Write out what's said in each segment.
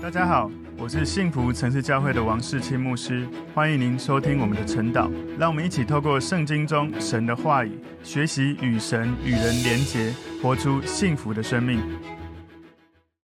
大家好，我是幸福城市教会的王世清牧师，欢迎您收听我们的晨祷。让我们一起透过圣经中神的话语，学习与神与人连结，活出幸福的生命。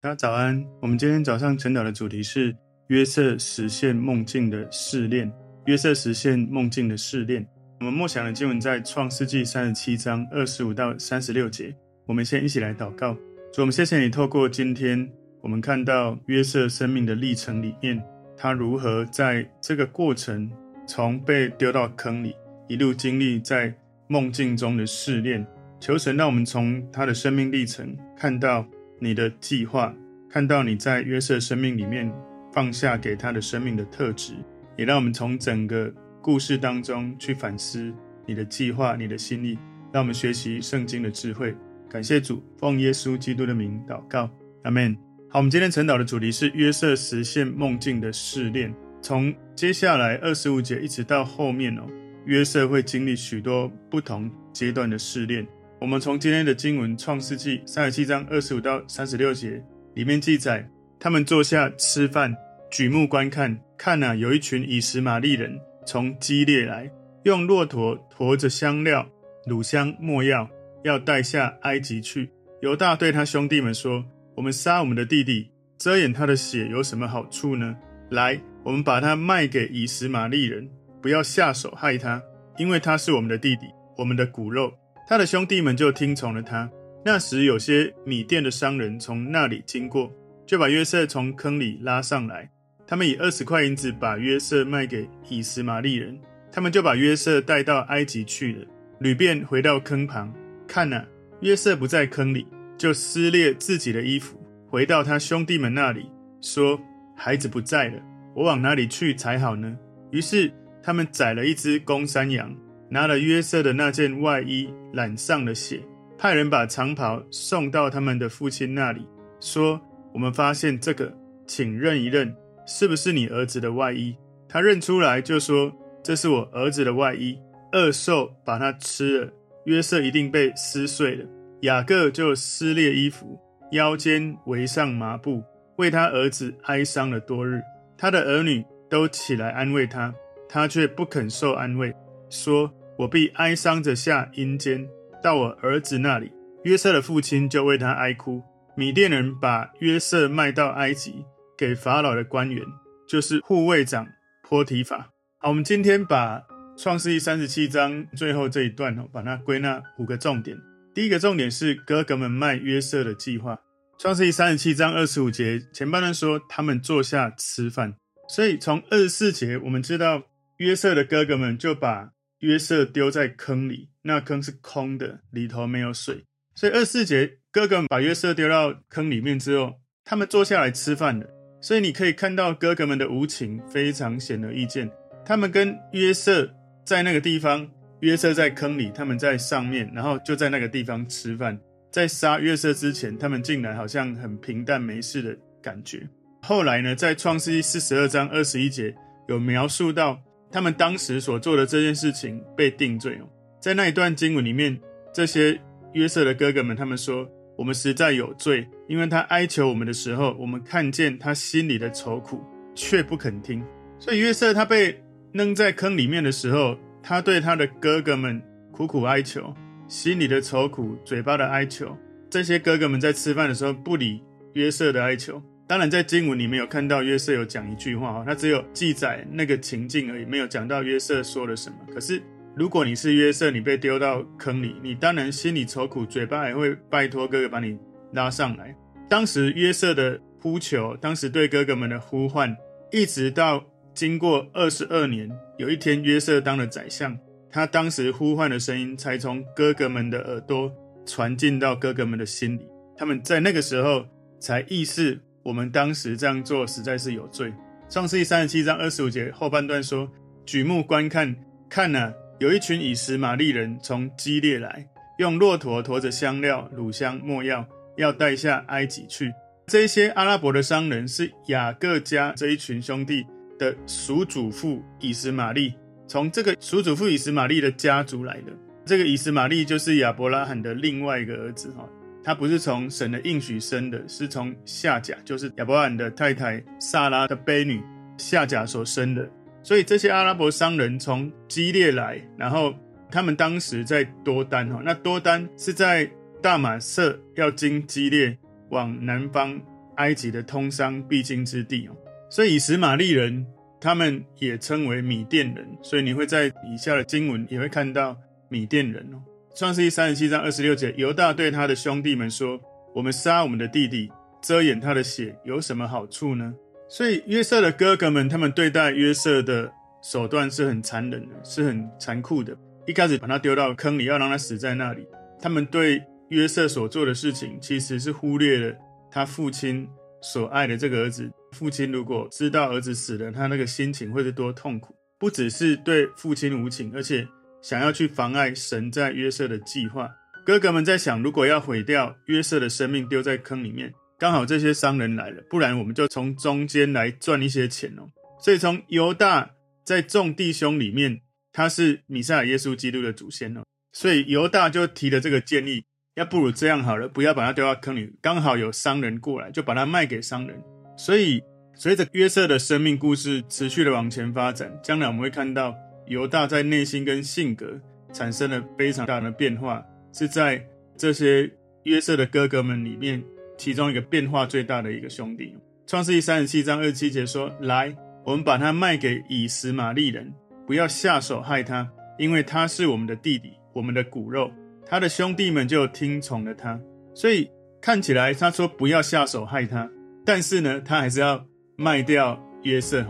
大家早安，我们今天早上晨祷的主题是约瑟实现梦境的试炼。约瑟实现梦境的试炼。我们默想的经文在创世纪三十七章二十五到三十六节。我们先一起来祷告。主，我们谢谢你，透过今天我们看到约瑟生命的历程里面，他如何在这个过程从被丢到坑里，一路经历在梦境中的试炼。求神让我们从他的生命历程看到你的计划，看到你在约瑟生命里面放下给他的生命的特质，也让我们从整个故事当中去反思你的计划、你的心意，让我们学习圣经的智慧。感谢主，奉耶稣基督的名祷告，阿门。好，我们今天晨祷的主题是约瑟实现梦境的试炼。从接下来二十五节一直到后面哦，约瑟会经历许多不同阶段的试炼。我们从今天的经文创世纪三十七章二十五到三十六节里面记载，他们坐下吃饭，举目观看，看啊，有一群以实玛利人从基列来，用骆驼驮着香料、乳香、没药。要带下埃及去。犹大对他兄弟们说：“我们杀我们的弟弟，遮掩他的血有什么好处呢？来，我们把他卖给以实玛利人，不要下手害他，因为他是我们的弟弟，我们的骨肉。”他的兄弟们就听从了他。那时有些米甸的商人从那里经过，就把约瑟从坑里拉上来。他们以二十块银子把约瑟卖给以实玛利人，他们就把约瑟带到埃及去了。旅便回到坑旁。看哪，约瑟不在坑里，就撕裂自己的衣服，回到他兄弟们那里，说：“孩子不在了，我往哪里去才好呢？”于是他们宰了一只公山羊，拿了约瑟的那件外衣，染上了血，派人把长袍送到他们的父亲那里，说：“我们发现这个，请认一认，是不是你儿子的外衣？”他认出来，就说：“这是我儿子的外衣。”恶兽把它吃了。约瑟一定被撕碎了。雅各就撕裂衣服，腰间围上麻布，为他儿子哀伤了多日。他的儿女都起来安慰他，他却不肯受安慰，说：“我必哀伤着下阴间，到我儿子那里。”约瑟的父亲就为他哀哭。米甸人把约瑟卖到埃及，给法老的官员，就是护卫长波提法。好，我们今天把。创世记三十七章最后这一段哦，把它归纳五个重点。第一个重点是哥哥们卖约瑟的计划。创世记三十七章二十五节前半段说他们坐下吃饭，所以从二十四节我们知道约瑟的哥哥们就把约瑟丢在坑里，那坑是空的，里头没有水。所以二十四节哥哥们把约瑟丢到坑里面之后，他们坐下来吃饭了。所以你可以看到哥哥们的无情非常显而易见，他们跟约瑟。在那个地方，约瑟在坑里，他们在上面，然后就在那个地方吃饭。在杀约瑟之前，他们竟然好像很平淡没事的感觉。后来呢，在创世记四十二章二十一节有描述到他们当时所做的这件事情被定罪哦。在那一段经文里面，这些约瑟的哥哥们他们说：“我们实在有罪，因为他哀求我们的时候，我们看见他心里的愁苦，却不肯听。”所以约瑟他被。扔在坑里面的时候，他对他的哥哥们苦苦哀求，心里的愁苦，嘴巴的哀求。这些哥哥们在吃饭的时候不理约瑟的哀求。当然，在经文里面有看到约瑟有讲一句话，他只有记载那个情境而已，没有讲到约瑟说了什么。可是，如果你是约瑟，你被丢到坑里，你当然心里愁苦，嘴巴还会拜托哥哥把你拉上来。当时约瑟的呼求，当时对哥哥们的呼唤，一直到。经过二十二年，有一天约瑟当了宰相，他当时呼唤的声音才从哥哥们的耳朵传进到哥哥们的心里。他们在那个时候才意识，我们当时这样做实在是有罪。创世记三十七章二十五节后半段说：“举目观看，看哪，有一群以实玛利人从基列来，用骆驼驮着香料、乳香、没药，要带下埃及去。这些阿拉伯的商人是雅各家这一群兄弟。”的叔祖父以实玛利，从这个叔祖父以实玛利的家族来的。这个以实玛利就是亚伯拉罕的另外一个儿子哈。他不是从神的应许生的，是从夏甲，就是亚伯拉罕的太太撒拉的婢女夏甲所生的。所以这些阿拉伯商人从基列来，然后他们当时在多丹哈，那多丹是在大马色要经基列往南方埃及的通商必经之地哦。所以以实玛利人他们也称为米甸人，所以你会在以下的经文也会看到米甸人哦。创世记三十七章二十六节，犹大对他的兄弟们说：“我们杀我们的弟弟，遮掩他的血，有什么好处呢？”所以约瑟的哥哥们，他们对待约瑟的手段是很残忍的，是很残酷的。一开始把他丢到坑里，要让他死在那里。他们对约瑟所做的事情，其实是忽略了他父亲所爱的这个儿子。父亲如果知道儿子死了，他那个心情会是多痛苦。不只是对父亲无情，而且。想要去妨碍神在约瑟的计划，哥哥们在想，如果要毁掉约瑟的生命，丢在坑里面，刚好这些商人来了，不然我们就从中间来赚一些钱哦。所以从犹大在众弟兄里面，他是弥赛亚耶稣基督的祖先哦。所以犹大就提了这个建议，要不如这样好了，不要把它丢到坑里，刚好有商人过来，就把它卖给商人。所以随着约瑟的生命故事持续的往前发展，将来我们会看到。犹大在内心跟性格产生了非常大的变化，是在这些约瑟的哥哥们里面，其中一个变化最大的一个兄弟。创世记三十七章二十七节说：“来，我们把它卖给以实玛利人，不要下手害他，因为他是我们的弟弟，我们的骨肉。”他的兄弟们就听从了他。所以看起来他说不要下手害他，但是呢，他还是要卖掉约瑟。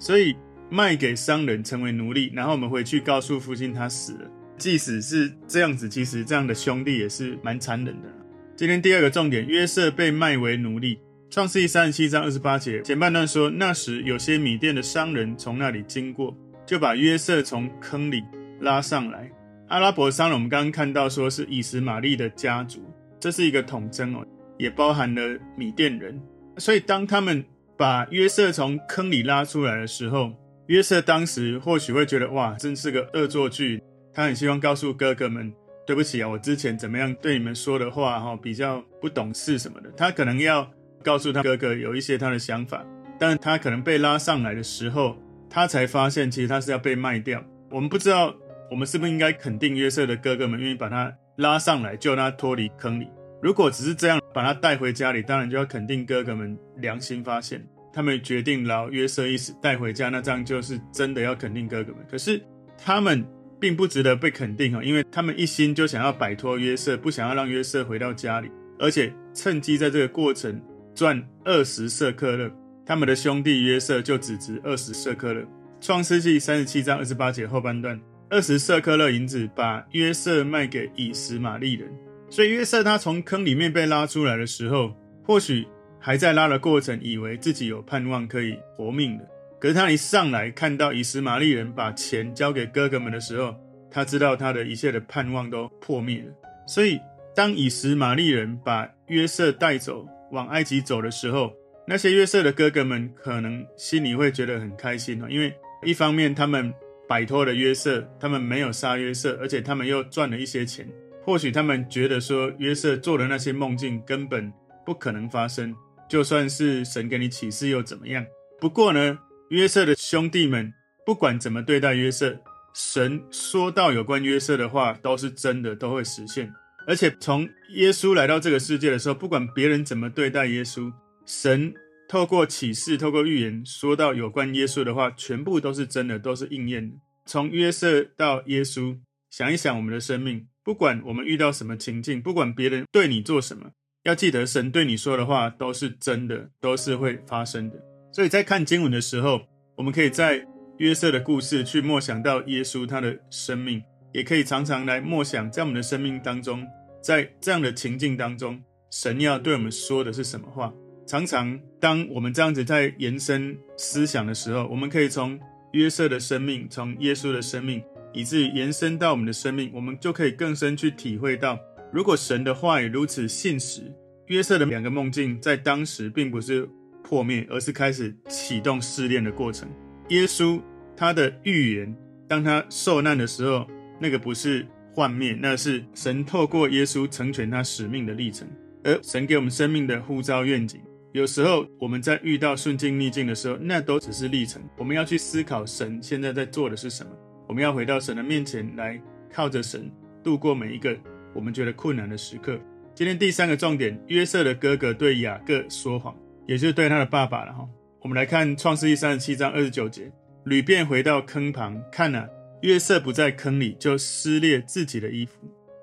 所以。卖给商人成为奴隶，然后我们回去告诉父亲他死了。即使是这样子，其实这样的兄弟也是蛮残忍的。今天第二个重点，约瑟被卖为奴隶。创世记三十七章二十八节前半段说，那时有些米甸的商人从那里经过，就把约瑟从坑里拉上来。阿拉伯商人我们刚刚看到说是以实玛利的家族，这是一个统称哦，也包含了米甸人。所以当他们把约瑟从坑里拉出来的时候，约瑟当时或许会觉得哇，真是个恶作剧。他很希望告诉哥哥们，对不起啊，我之前怎么样对你们说的话哈，比较不懂事什么的。他可能要告诉他哥哥有一些他的想法，但他可能被拉上来的时候，他才发现其实他是要被卖掉。我们不知道，我们是不是应该肯定约瑟的哥哥们愿意把他拉上来，救他脱离坑里？如果只是这样把他带回家里，当然就要肯定哥哥们良心发现。他们决定饶约瑟一死，带回家，那这样就是真的要肯定哥哥们。可是他们并不值得被肯定哦，因为他们一心就想要摆脱约瑟，不想要让约瑟回到家里，而且趁机在这个过程赚二十舍客勒。他们的兄弟约瑟就只值二十舍客勒。创世记三十七章二十八节后半段，二十舍客勒银子把约瑟卖给以实玛利人。所以约瑟他从坑里面被拉出来的时候，或许。还在拉的过程，以为自己有盼望可以活命的。可是他一上来看到以实玛利人把钱交给哥哥们的时候，他知道他的一切的盼望都破灭了。所以，当以实玛利人把约瑟带走往埃及走的时候，那些约瑟的哥哥们可能心里会觉得很开心哦，因为一方面他们摆脱了约瑟，他们没有杀约瑟，而且他们又赚了一些钱。或许他们觉得说约瑟做的那些梦境根本不可能发生。就算是神给你启示又怎么样？不过呢，约瑟的兄弟们不管怎么对待约瑟，神说到有关约瑟的话都是真的，都会实现。而且从耶稣来到这个世界的时候，不管别人怎么对待耶稣，神透过启示、透过预言说到有关耶稣的话，全部都是真的，都是应验的。从约瑟到耶稣，想一想我们的生命，不管我们遇到什么情境，不管别人对你做什么。要记得，神对你说的话都是真的，都是会发生的。所以在看经文的时候，我们可以在约瑟的故事去默想到耶稣他的生命，也可以常常来默想在我们的生命当中，在这样的情境当中，神要对我们说的是什么话。常常当我们这样子在延伸思想的时候，我们可以从约瑟的生命，从耶稣的生命，以至于延伸到我们的生命，我们就可以更深去体会到。如果神的话语如此信实，约瑟的两个梦境在当时并不是破灭，而是开始启动试炼的过程。耶稣他的预言，当他受难的时候，那个不是幻灭，那是神透过耶稣成全他使命的历程。而神给我们生命的呼召愿景，有时候我们在遇到顺境逆境的时候，那都只是历程。我们要去思考神现在在做的是什么。我们要回到神的面前来，靠着神度过每一个我们觉得困难的时刻。今天第三个重点，约瑟的哥哥对雅各说谎，也就是对他的爸爸了哈。我们来看创世记三十七章二十九节，吕便回到坑旁，看啊，约瑟不在坑里，就撕裂自己的衣服。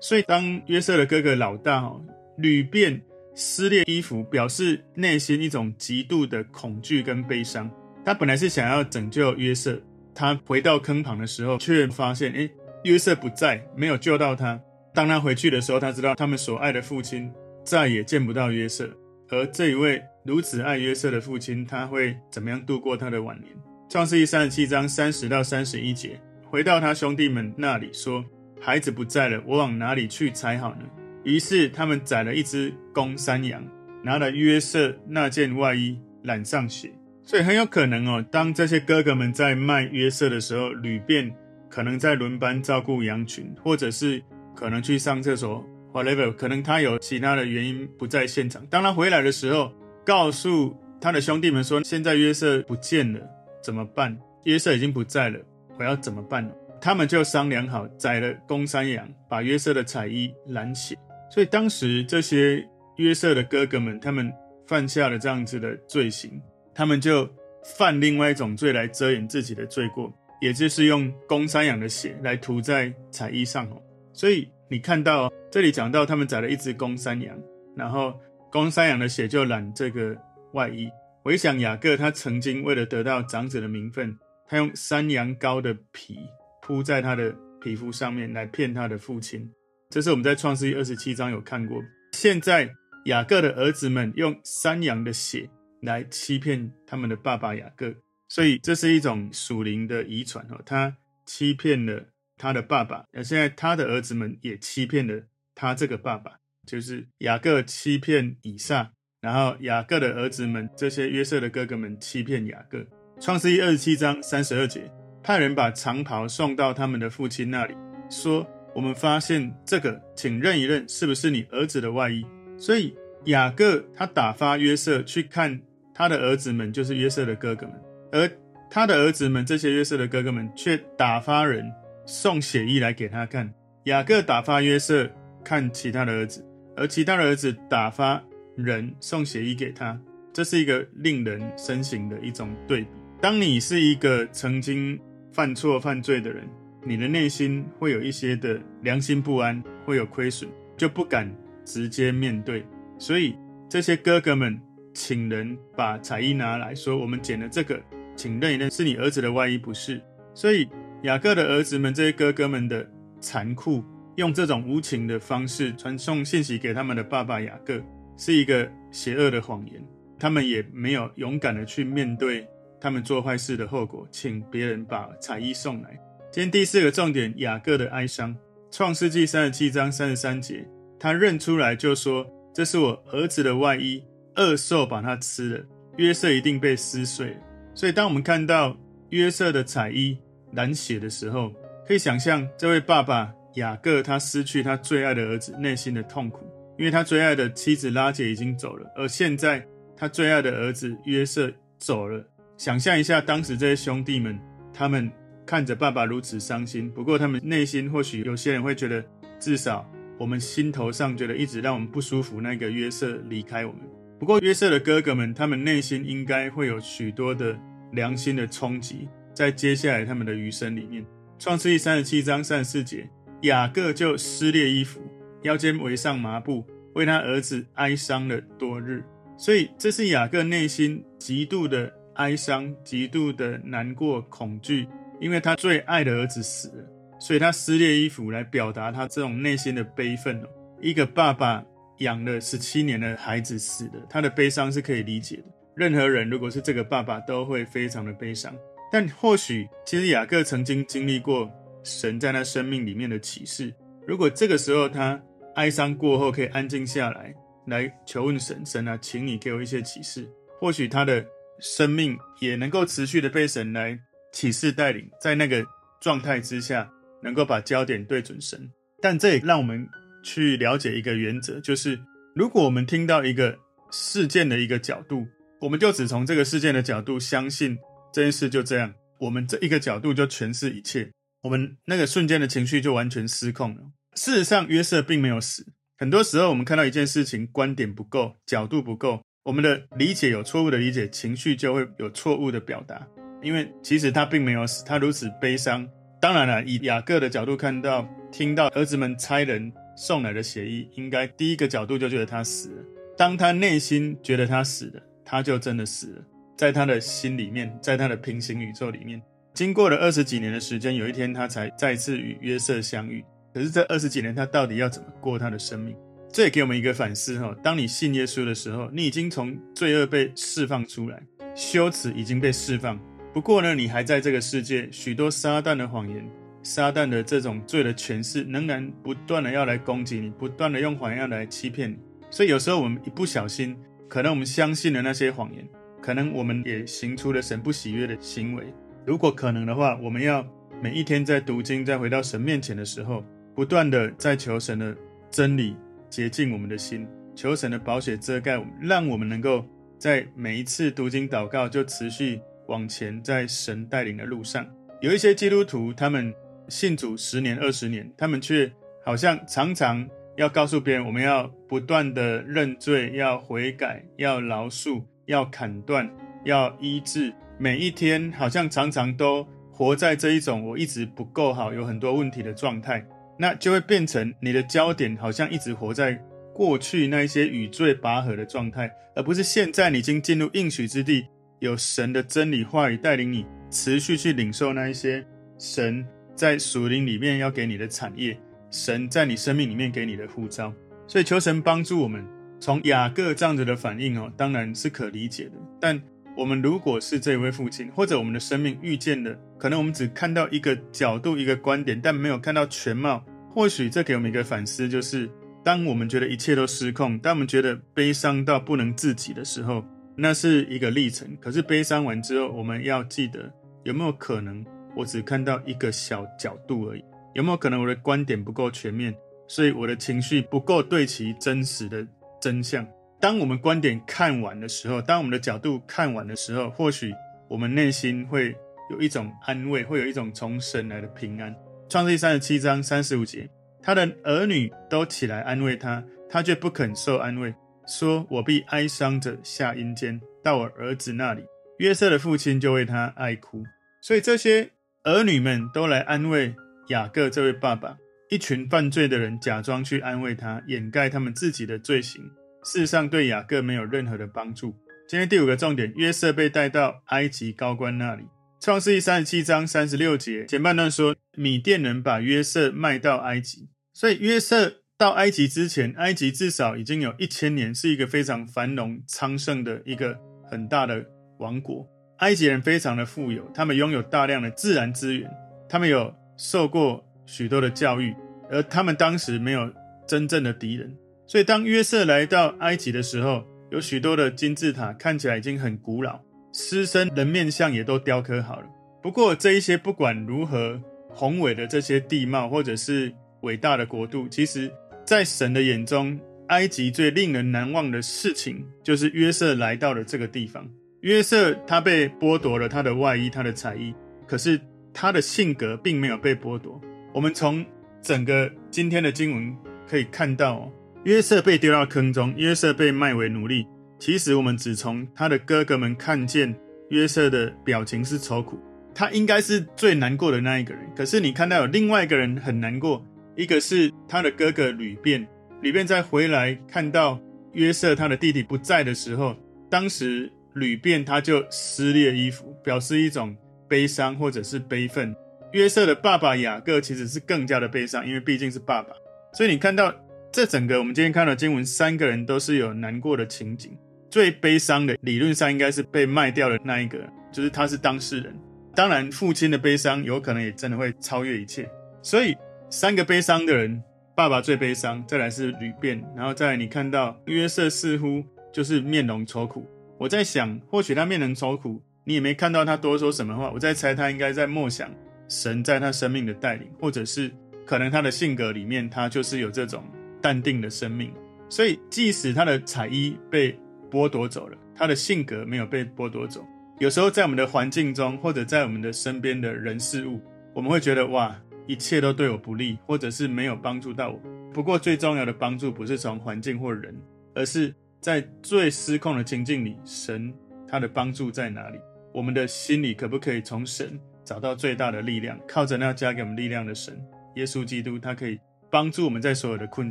所以当约瑟的哥哥老大哈。吕便撕裂衣服，表示内心一种极度的恐惧跟悲伤。他本来是想要拯救约瑟，他回到坑旁的时候，却发现，诶，约瑟不在，没有救到他。当他回去的时候，他知道他们所爱的父亲再也见不到约瑟。而这一位如此爱约瑟的父亲，他会怎么样度过他的晚年？创世记三十七章三十到三十一节，回到他兄弟们那里说：“孩子不在了，我往哪里去才好呢？”于是他们宰了一只公山羊，拿了约瑟那件外衣染上血，所以很有可能哦，当这些哥哥们在卖约瑟的时候，吕便可能在轮班照顾羊群，或者是可能去上厕所，whatever，可能他有其他的原因不在现场。当他回来的时候，告诉他的兄弟们说：“现在约瑟不见了，怎么办？约瑟已经不在了，我要怎么办？”他们就商量好，宰了公山羊，把约瑟的彩衣染血。所以当时这些约瑟的哥哥们，他们犯下了这样子的罪行，他们就犯另外一种罪来遮掩自己的罪过，也就是用公山羊的血来涂在彩衣上。所以你看到这里讲到，他们宰了一只公山羊，然后公山羊的血就染这个外衣。回想雅各，他曾经为了得到长子的名分，他用山羊羔的皮铺在他的皮肤上面来骗他的父亲。这是我们在创世记二十七章有看过。现在雅各的儿子们用山羊的血来欺骗他们的爸爸雅各，所以这是一种属灵的遗传哦。他欺骗了他的爸爸，而现在他的儿子们也欺骗了他这个爸爸，就是雅各欺骗以撒，然后雅各的儿子们这些约瑟的哥哥们欺骗雅各。创世记二十七章三十二节，派人把长袍送到他们的父亲那里，说。我们发现这个，请认一认，是不是你儿子的外衣？所以雅各他打发约瑟去看他的儿子们，就是约瑟的哥哥们，而他的儿子们这些约瑟的哥哥们却打发人送血衣来给他看。雅各打发约瑟看其他的儿子，而其他的儿子打发人送血衣给他。这是一个令人深省的一种对比。当你是一个曾经犯错犯罪的人。你的内心会有一些的良心不安，会有亏损，就不敢直接面对。所以这些哥哥们请人把彩衣拿来说：“我们捡了这个，请认一认，是你儿子的外衣，不是？”所以雅各的儿子们这些哥哥们的残酷，用这种无情的方式传送信息给他们的爸爸雅各，是一个邪恶的谎言。他们也没有勇敢的去面对他们做坏事的后果，请别人把彩衣送来。今天第四个重点，雅各的哀伤。创世纪三十七章三十三节，他认出来就说：“这是我儿子的外衣，恶兽把它吃了。约瑟一定被撕碎了。”所以，当我们看到约瑟的彩衣染血的时候，可以想象这位爸爸雅各他失去他最爱的儿子内心的痛苦，因为他最爱的妻子拉结已经走了，而现在他最爱的儿子约瑟走了。想象一下，当时这些兄弟们，他们。看着爸爸如此伤心，不过他们内心或许有些人会觉得，至少我们心头上觉得一直让我们不舒服那个约瑟离开我们。不过约瑟的哥哥们，他们内心应该会有许多的良心的冲击，在接下来他们的余生里面。创世记三十七章三十四节，雅各就撕裂衣服，腰间围上麻布，为他儿子哀伤了多日。所以这是雅各内心极度的哀伤，极度的难过、恐惧。因为他最爱的儿子死了，所以他撕裂衣服来表达他这种内心的悲愤哦。一个爸爸养了十七年的孩子死了，他的悲伤是可以理解的。任何人如果是这个爸爸，都会非常的悲伤。但或许，其实雅各曾经经历过神在他生命里面的启示。如果这个时候他哀伤过后，可以安静下来，来求问神，神啊，请你给我一些启示。或许他的生命也能够持续的被神来启示带领，在那个状态之下，能够把焦点对准神。但这也让我们去了解一个原则，就是如果我们听到一个事件的一个角度，我们就只从这个事件的角度相信这件事就这样，我们这一个角度就诠释一切，我们那个瞬间的情绪就完全失控了。事实上，约瑟并没有死。很多时候，我们看到一件事情，观点不够，角度不够，我们的理解有错误的理解，情绪就会有错误的表达。因为其实他并没有死，他如此悲伤。当然了，以雅各的角度看到，听到儿子们差人送来的血衣，应该第一个角度就觉得他死了。当他内心觉得他死了，他就真的死了。在他的心里面，在他的平行宇宙里面，经过了二十几年的时间，有一天他才再次与约瑟相遇。可是这二十几年，他到底要怎么过他的生命？这也给我们一个反思哈。当你信耶稣的时候，你已经从罪恶被释放出来，羞耻已经被释放。不过呢，你还在这个世界，许多撒旦的谎言、撒旦的这种罪的权势，仍然不断的要来攻击你，不断的用谎言来欺骗你。所以有时候我们一不小心，可能我们相信了那些谎言，可能我们也行出了神不喜悦的行为。如果可能的话，我们要每一天在读经，在回到神面前的时候，不断的在求神的真理洁净我们的心，求神的宝血遮盖我们，让我们能够在每一次读经祷告就持续。往前，在神带领的路上，有一些基督徒，他们信主十年、二十年，他们却好像常常要告诉别人，我们要不断的认罪，要悔改，要饶恕，要砍断，要医治。每一天，好像常常都活在这一种我一直不够好，有很多问题的状态，那就会变成你的焦点，好像一直活在过去那一些与罪拔河的状态，而不是现在你已经进入应许之地。有神的真理话语带领你持续去领受那一些神在属灵里面要给你的产业，神在你生命里面给你的呼召，所以求神帮助我们。从雅各这样子的反应哦，当然是可理解的。但我们如果是这位父亲，或者我们的生命遇见的，可能我们只看到一个角度、一个观点，但没有看到全貌。或许这给我们一个反思，就是当我们觉得一切都失控，当我们觉得悲伤到不能自己的时候。那是一个历程，可是悲伤完之后，我们要记得有没有可能，我只看到一个小角度而已？有没有可能我的观点不够全面，所以我的情绪不够对齐真实的真相？当我们观点看完的时候，当我们的角度看完的时候，或许我们内心会有一种安慰，会有一种从神来的平安。创世记三十七章三十五节，他的儿女都起来安慰他，他却不肯受安慰。说：“我必哀伤着下阴间，到我儿子那里。约瑟的父亲就为他哀哭。所以这些儿女们都来安慰雅各这位爸爸。一群犯罪的人假装去安慰他，掩盖他们自己的罪行，事实上对雅各没有任何的帮助。今天第五个重点：约瑟被带到埃及高官那里。创世记三十七章三十六节前半段说，米甸人把约瑟卖到埃及，所以约瑟。”到埃及之前，埃及至少已经有一千年，是一个非常繁荣昌盛的一个很大的王国。埃及人非常的富有，他们拥有大量的自然资源，他们有受过许多的教育，而他们当时没有真正的敌人。所以当约瑟来到埃及的时候，有许多的金字塔看起来已经很古老，狮身人面像也都雕刻好了。不过这一些不管如何宏伟的这些地貌，或者是伟大的国度，其实。在神的眼中，埃及最令人难忘的事情，就是约瑟来到了这个地方。约瑟他被剥夺了他的外衣、他的彩衣，可是他的性格并没有被剥夺。我们从整个今天的经文可以看到，约瑟被丢到坑中，约瑟被卖为奴隶。其实我们只从他的哥哥们看见约瑟的表情是愁苦，他应该是最难过的那一个人。可是你看到有另外一个人很难过。一个是他的哥哥吕便，吕便在回来看到约瑟他的弟弟不在的时候，当时吕便他就撕裂衣服，表示一种悲伤或者是悲愤。约瑟的爸爸雅各其实是更加的悲伤，因为毕竟是爸爸。所以你看到这整个我们今天看到经文，三个人都是有难过的情景。最悲伤的理论上应该是被卖掉的那一个，就是他是当事人。当然，父亲的悲伤有可能也真的会超越一切。所以。三个悲伤的人，爸爸最悲伤，再来是吕便，然后再来你看到约瑟似乎就是面容愁苦。我在想，或许他面容愁苦，你也没看到他多说什么话。我在猜他应该在默想神在他生命的带领，或者是可能他的性格里面，他就是有这种淡定的生命。所以，即使他的彩衣被剥夺走了，他的性格没有被剥夺走。有时候，在我们的环境中，或者在我们的身边的人事物，我们会觉得哇，一切都对我不利，或者是没有帮助到我。不过，最重要的帮助不是从环境或人，而是在最失控的情境里，神他的帮助在哪里？我们的心里可不可以从神找到最大的力量？靠着那加给我们力量的神，耶稣基督，他可以帮助我们在所有的困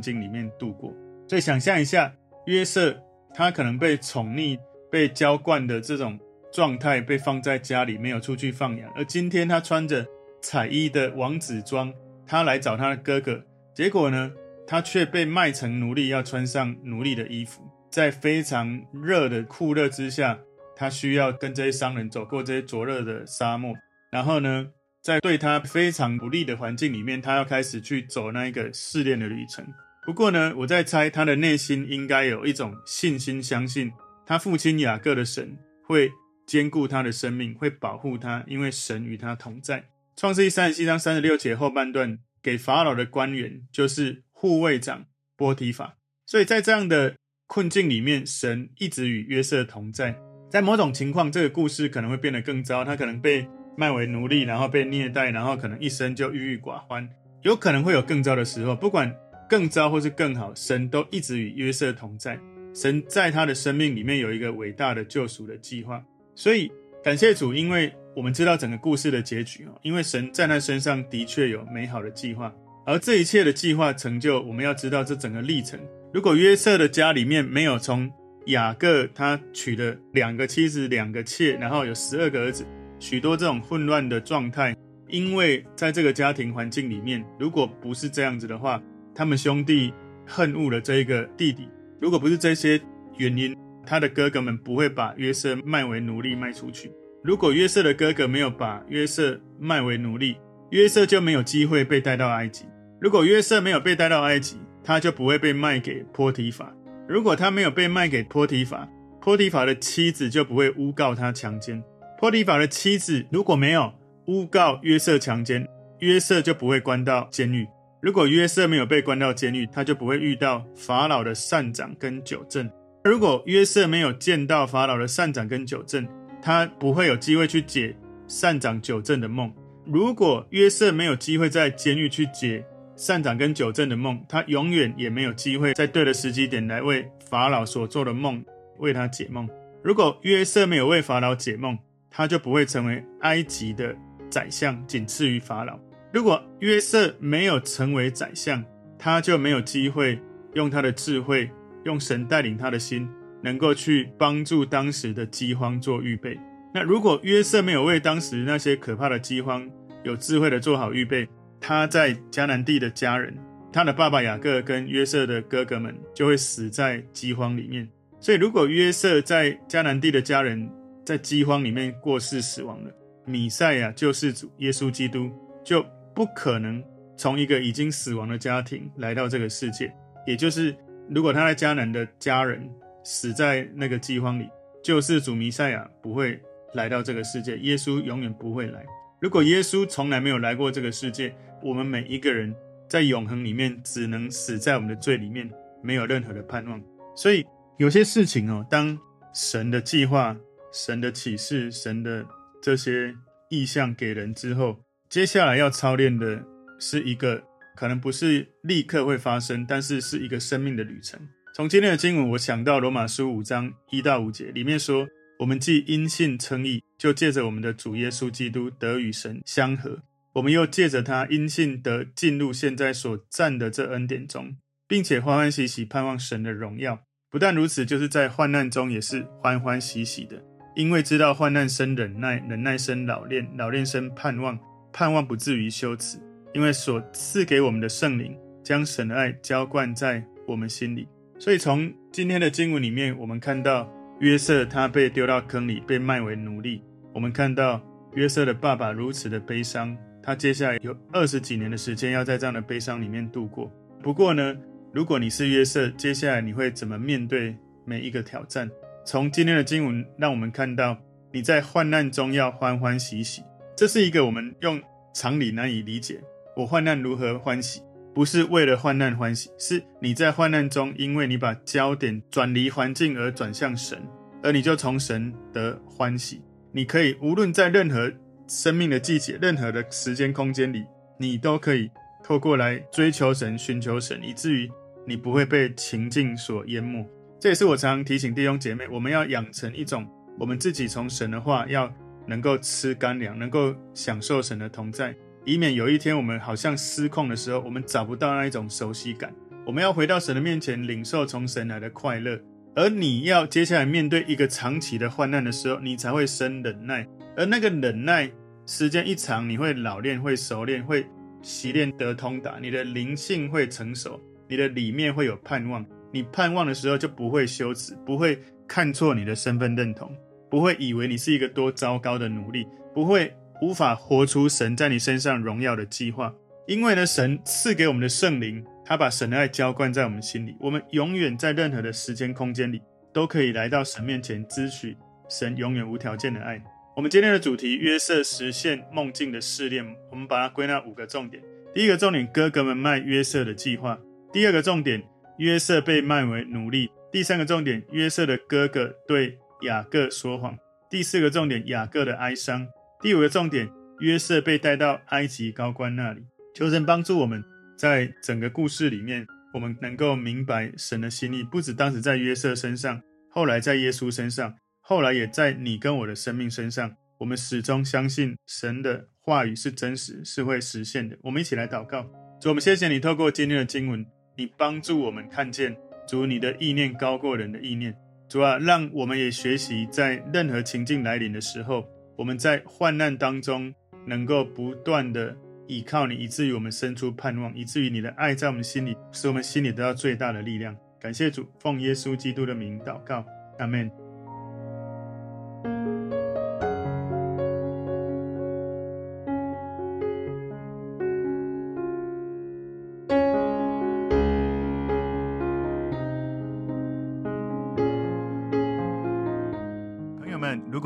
境里面度过。所以，想象一下，约瑟他可能被宠溺、被浇灌的这种状态，被放在家里，没有出去放养。而今天他穿着彩衣的王子装，他来找他的哥哥，结果呢，他却被卖成奴隶，要穿上奴隶的衣服，在非常热的酷热之下，他需要跟这些商人走过这些灼热的沙漠，然后呢，在对他非常不利的环境里面，他要开始去走那一个试炼的旅程。不过呢，我在猜他的内心应该有一种信心，相信他父亲雅各的神会兼顾他的生命，会保护他，因为神与他同在。创世记三十七章三十六节后半段给法老的官员就是护卫长波提法，所以在这样的困境里面，神一直与约瑟同在。在某种情况，这个故事可能会变得更糟，他可能被卖为奴隶，然后被虐待，然后可能一生就郁郁寡欢，有可能会有更糟的时候，不管。更糟或是更好，神都一直与约瑟同在。神在他的生命里面有一个伟大的救赎的计划，所以感谢主，因为我们知道整个故事的结局哦，因为神在他身上的确有美好的计划，而这一切的计划成就，我们要知道这整个历程。如果约瑟的家里面没有从雅各他娶了两个妻子、两个妾，然后有十二个儿子，许多这种混乱的状态，因为在这个家庭环境里面，如果不是这样子的话。他们兄弟恨恶了这一个弟弟，如果不是这些原因，他的哥哥们不会把约瑟卖为奴隶卖出去。如果约瑟的哥哥没有把约瑟卖为奴隶，约瑟就没有机会被带到埃及。如果约瑟没有被带到埃及，他就不会被卖给波提法。如果他没有被卖给波提法，波提法的妻子就不会诬告他强奸。波提法的妻子如果没有诬告约瑟强奸，约瑟就不会关到监狱。如果约瑟没有被关到监狱，他就不会遇到法老的善长跟酒政。如果约瑟没有见到法老的善长跟酒政，他不会有机会去解善长久正的梦。如果约瑟没有机会在监狱去解善长跟久正的梦，他永远也没有机会在对的时机点来为法老所做的梦为他解梦。如果约瑟没有为法老解梦，他就不会成为埃及的宰相，仅次于法老。如果约瑟没有成为宰相，他就没有机会用他的智慧，用神带领他的心，能够去帮助当时的饥荒做预备。那如果约瑟没有为当时那些可怕的饥荒有智慧的做好预备，他在迦南地的家人，他的爸爸雅各跟约瑟的哥哥们就会死在饥荒里面。所以，如果约瑟在迦南地的家人在饥荒里面过世死亡了，米赛亚救世主耶稣基督就。不可能从一个已经死亡的家庭来到这个世界，也就是如果他在迦南的家人死在那个饥荒里，救世主弥赛亚不会来到这个世界，耶稣永远不会来。如果耶稣从来没有来过这个世界，我们每一个人在永恒里面只能死在我们的罪里面，没有任何的盼望。所以有些事情哦，当神的计划、神的启示、神的这些意象给人之后。接下来要操练的是一个可能不是立刻会发生，但是是一个生命的旅程。从今天的经文，我想到罗马书五章一到五节，里面说：“我们既因信称义，就借着我们的主耶稣基督得与神相合；我们又借着他因信得进入现在所占的这恩典中，并且欢欢喜喜盼望神的荣耀。不但如此，就是在患难中也是欢欢喜喜的，因为知道患难生忍耐，忍耐生老练，老练生盼望。”盼望不至于羞耻，因为所赐给我们的圣灵将神的爱浇灌在我们心里。所以从今天的经文里面，我们看到约瑟他被丢到坑里，被卖为奴隶。我们看到约瑟的爸爸如此的悲伤，他接下来有二十几年的时间要在这样的悲伤里面度过。不过呢，如果你是约瑟，接下来你会怎么面对每一个挑战？从今天的经文让我们看到，你在患难中要欢欢喜喜。这是一个我们用常理难以理解，我患难如何欢喜？不是为了患难欢喜，是你在患难中，因为你把焦点转离环境而转向神，而你就从神得欢喜。你可以无论在任何生命的季节、任何的时间空间里，你都可以透过来追求神、寻求神，以至于你不会被情境所淹没。这也是我常常提醒弟兄姐妹，我们要养成一种我们自己从神的话要能够吃干粮，能够享受神的同在。以免有一天我们好像失控的时候，我们找不到那一种熟悉感。我们要回到神的面前，领受从神来的快乐。而你要接下来面对一个长期的患难的时候，你才会生忍耐。而那个忍耐时间一长，你会老练、会熟练、会习练得通达。你的灵性会成熟，你的里面会有盼望。你盼望的时候就不会羞耻，不会看错你的身份认同，不会以为你是一个多糟糕的奴隶，不会。无法活出神在你身上荣耀的计划，因为呢，神赐给我们的圣灵，他把神的爱浇灌在我们心里，我们永远在任何的时间空间里都可以来到神面前，支取神永远无条件的爱。我们今天的主题：约瑟实现梦境的试炼。我们把它归纳五个重点：第一个重点，哥哥们卖约瑟的计划；第二个重点，约瑟被卖为奴隶；第三个重点，约瑟的哥哥对雅各说谎；第四个重点，雅各的哀伤。第五个重点，约瑟被带到埃及高官那里。求神帮助我们，在整个故事里面，我们能够明白神的心意，不止当时在约瑟身上，后来在耶稣身上，后来也在你跟我的生命身上。我们始终相信神的话语是真实，是会实现的。我们一起来祷告，主，我们谢谢你透过今天的经文，你帮助我们看见，主，你的意念高过人的意念。主啊，让我们也学习在任何情境来临的时候。我们在患难当中，能够不断的依靠你，以至于我们生出盼望，以至于你的爱在我们心里，使我们心里得到最大的力量。感谢主，奉耶稣基督的名祷告，阿门。